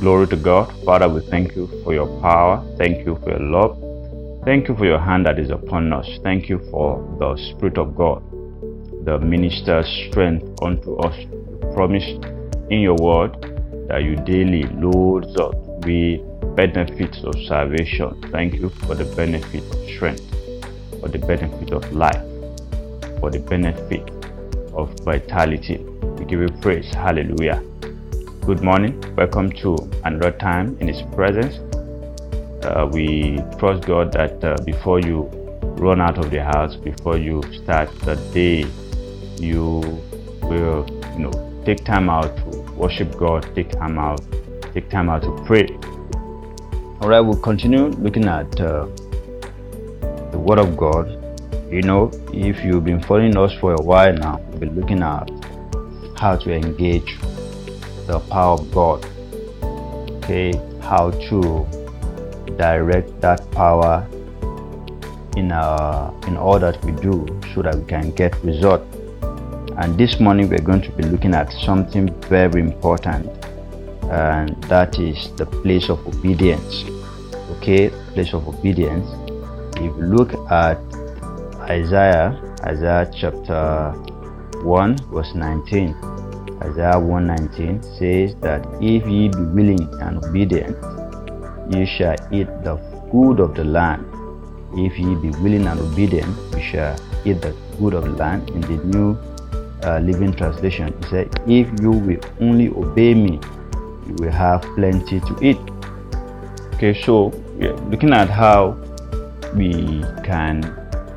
Glory to God. Father, we thank you for your power. Thank you for your love. Thank you for your hand that is upon us. Thank you for the Spirit of God, the minister's strength unto us. You promised in your word that you daily load us with benefits of salvation. Thank you for the benefit of strength, for the benefit of life, for the benefit of vitality. We give you praise. Hallelujah. Good morning. Welcome to another time in His presence. Uh, we trust God that uh, before you run out of the house, before you start the day, you will, you know, take time out to worship God, take time out, take time out to pray. All right, we'll continue looking at uh, the Word of God. You know, if you've been following us for a while now, we've been looking at how to engage the power of God. Okay, how to direct that power in our in all that we do so that we can get result and this morning we're going to be looking at something very important and that is the place of obedience. Okay place of obedience. If you look at isaiah isaiah chapter 1 verse 19 isaiah 119 says that if ye be willing and obedient ye shall eat the good of the land. If ye be willing and obedient ye shall eat the good of the land. In the new uh, living translation he said if you will only obey me you will have plenty to eat. Okay so we're looking at how we can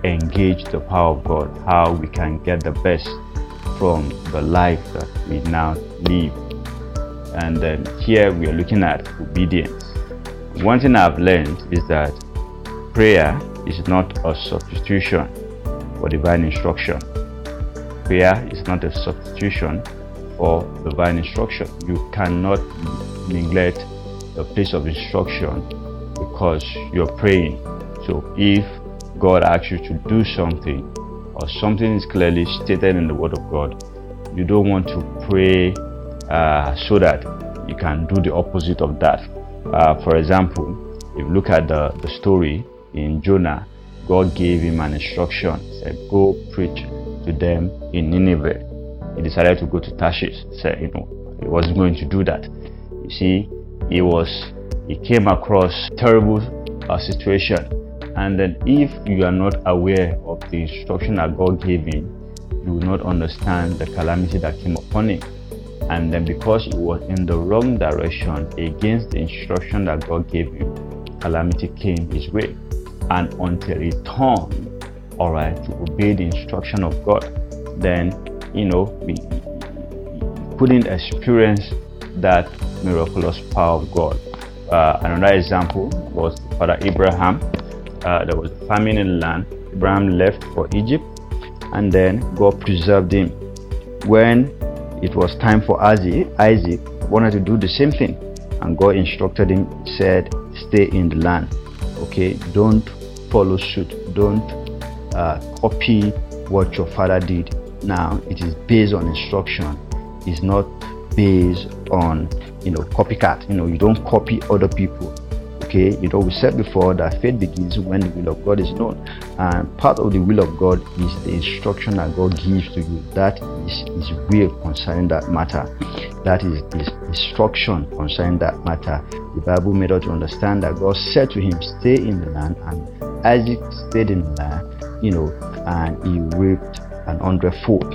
engage the power of god how we can get the best from the life that we now live and then here we are looking at obedience one thing i've learned is that prayer is not a substitution for divine instruction prayer is not a substitution for divine instruction. You cannot neglect the place of instruction because you're praying. So if God asks you to do something or something is clearly stated in the Word of God, you don't want to pray uh, so that you can do the opposite of that. Uh, for example, if you look at the, the story in Jonah, God gave him an instruction. Said, Go preach to them in Nineveh. He decided to go to Tarshish. Said, you know, he wasn't going to do that. You see, he was he came across terrible uh, situation, and then if you are not aware of the instruction that God gave him, you will not understand the calamity that came upon him. And then because he was in the wrong direction against the instruction that God gave him, calamity came his way. And until he turned all right to obey the instruction of god then you know we, couldn't experience that miraculous power of god uh, another example was father abraham uh, there was famine in the land abraham left for egypt and then god preserved him when it was time for isaac isaac wanted to do the same thing and god instructed him said stay in the land okay don't follow suit don't uh, copy what your father did. Now it is based on instruction. It's not based on you know copycat. You know you don't copy other people. Okay, you know we said before that faith begins when the will of God is known, and part of the will of God is the instruction that God gives to you. That is His will concerning that matter. That is His instruction concerning that matter. The Bible made us to understand that God said to him, "Stay in the land," and Isaac stayed in the land you know, and he raped an hundredfold.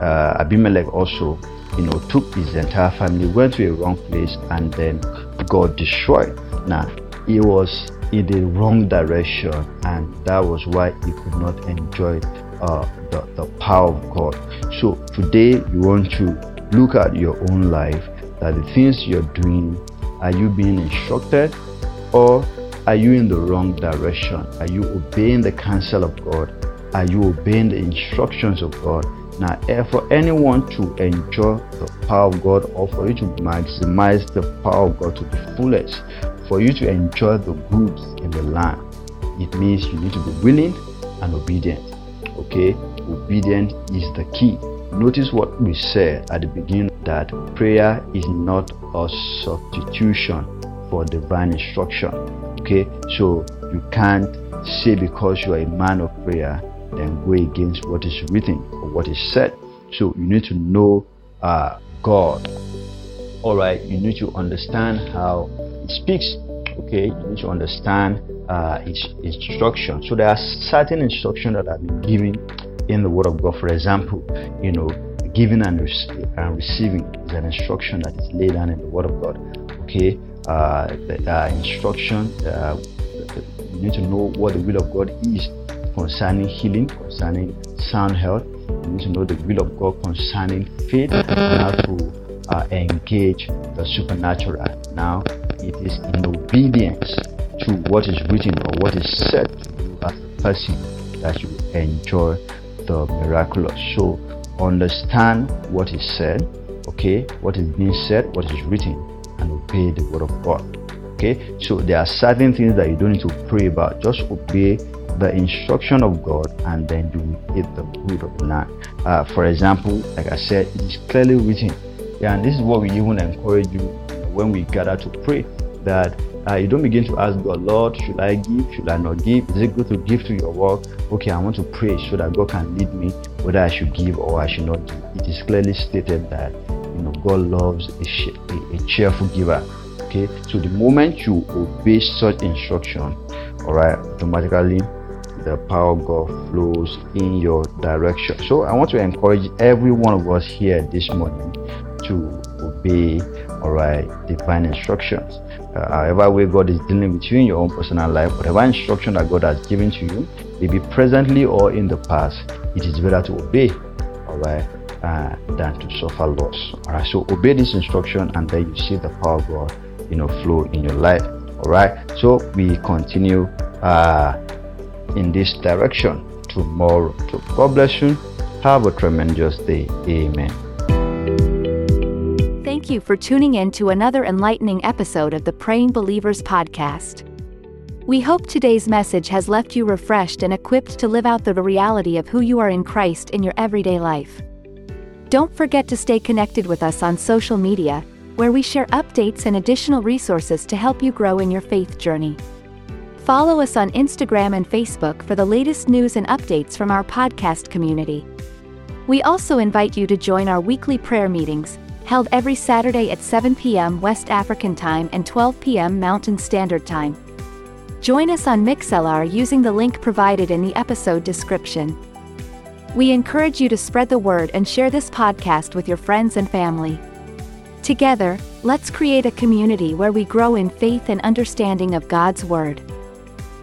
Uh, Abimelech also, you know, took his entire family, went to a wrong place, and then got destroyed. Now, he was in the wrong direction, and that was why he could not enjoy uh, the, the power of God. So today, you want to look at your own life that the things you're doing, are you being instructed or are you in the wrong direction? Are you obeying the counsel of God? Are you obeying the instructions of God? Now, eh, for anyone to enjoy the power of God or for you to maximize the power of God to the fullest, for you to enjoy the goods in the land, it means you need to be willing and obedient. Okay, obedient is the key. Notice what we said at the beginning that prayer is not a substitution for divine instruction. Okay, so you can't say because you are a man of prayer, then go against what is written or what is said. So you need to know uh, God. All right, you need to understand how He speaks. Okay, you need to understand uh, His instruction. So there are certain instructions that have been given in the Word of God. For example, you know, giving and, and receiving is an instruction that is laid down in the Word of God. Okay, uh, the uh, instruction. Uh, you need to know what the will of God is concerning healing, concerning sound health. You need to know the will of God concerning faith and how to uh, engage the supernatural. Now, it is in obedience to what is written or what is said to you as a person that you enjoy the miraculous. So, understand what is said, okay, what is being said, what is written, and obey the word of God. Okay, so there are certain things that you don't need to pray about. Just obey the instruction of God and then you will eat the good of the land. Uh, for example, like I said, it is clearly written. And this is what we even encourage you when we gather to pray that uh, you don't begin to ask God, Lord, should I give? Should I not give? Is it good to give to your work? Okay, I want to pray so that God can lead me whether I should give or I should not give. It is clearly stated that you know God loves a, a cheerful giver. Okay, so the moment you obey such instruction, all right, automatically the power of God flows in your direction. So I want to encourage every one of us here this morning to obey, all right, divine instructions. Uh, however way God is dealing with you in your own personal life, whatever instruction that God has given to you, maybe presently or in the past, it is better to obey, all right, uh, than to suffer loss. All right, so obey this instruction, and then you see the power of God, you know, flow in your life. All right, so we continue. Uh, in this direction tomorrow. So God bless you. Have a tremendous day. Amen. Thank you for tuning in to another enlightening episode of the Praying Believers podcast. We hope today's message has left you refreshed and equipped to live out the reality of who you are in Christ in your everyday life. Don't forget to stay connected with us on social media, where we share updates and additional resources to help you grow in your faith journey. Follow us on Instagram and Facebook for the latest news and updates from our podcast community. We also invite you to join our weekly prayer meetings, held every Saturday at 7 p.m. West African Time and 12 p.m. Mountain Standard Time. Join us on Mixlr using the link provided in the episode description. We encourage you to spread the word and share this podcast with your friends and family. Together, let's create a community where we grow in faith and understanding of God's Word.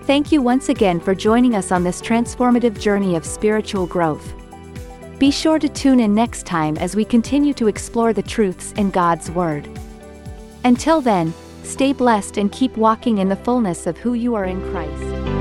Thank you once again for joining us on this transformative journey of spiritual growth. Be sure to tune in next time as we continue to explore the truths in God's Word. Until then, stay blessed and keep walking in the fullness of who you are in Christ.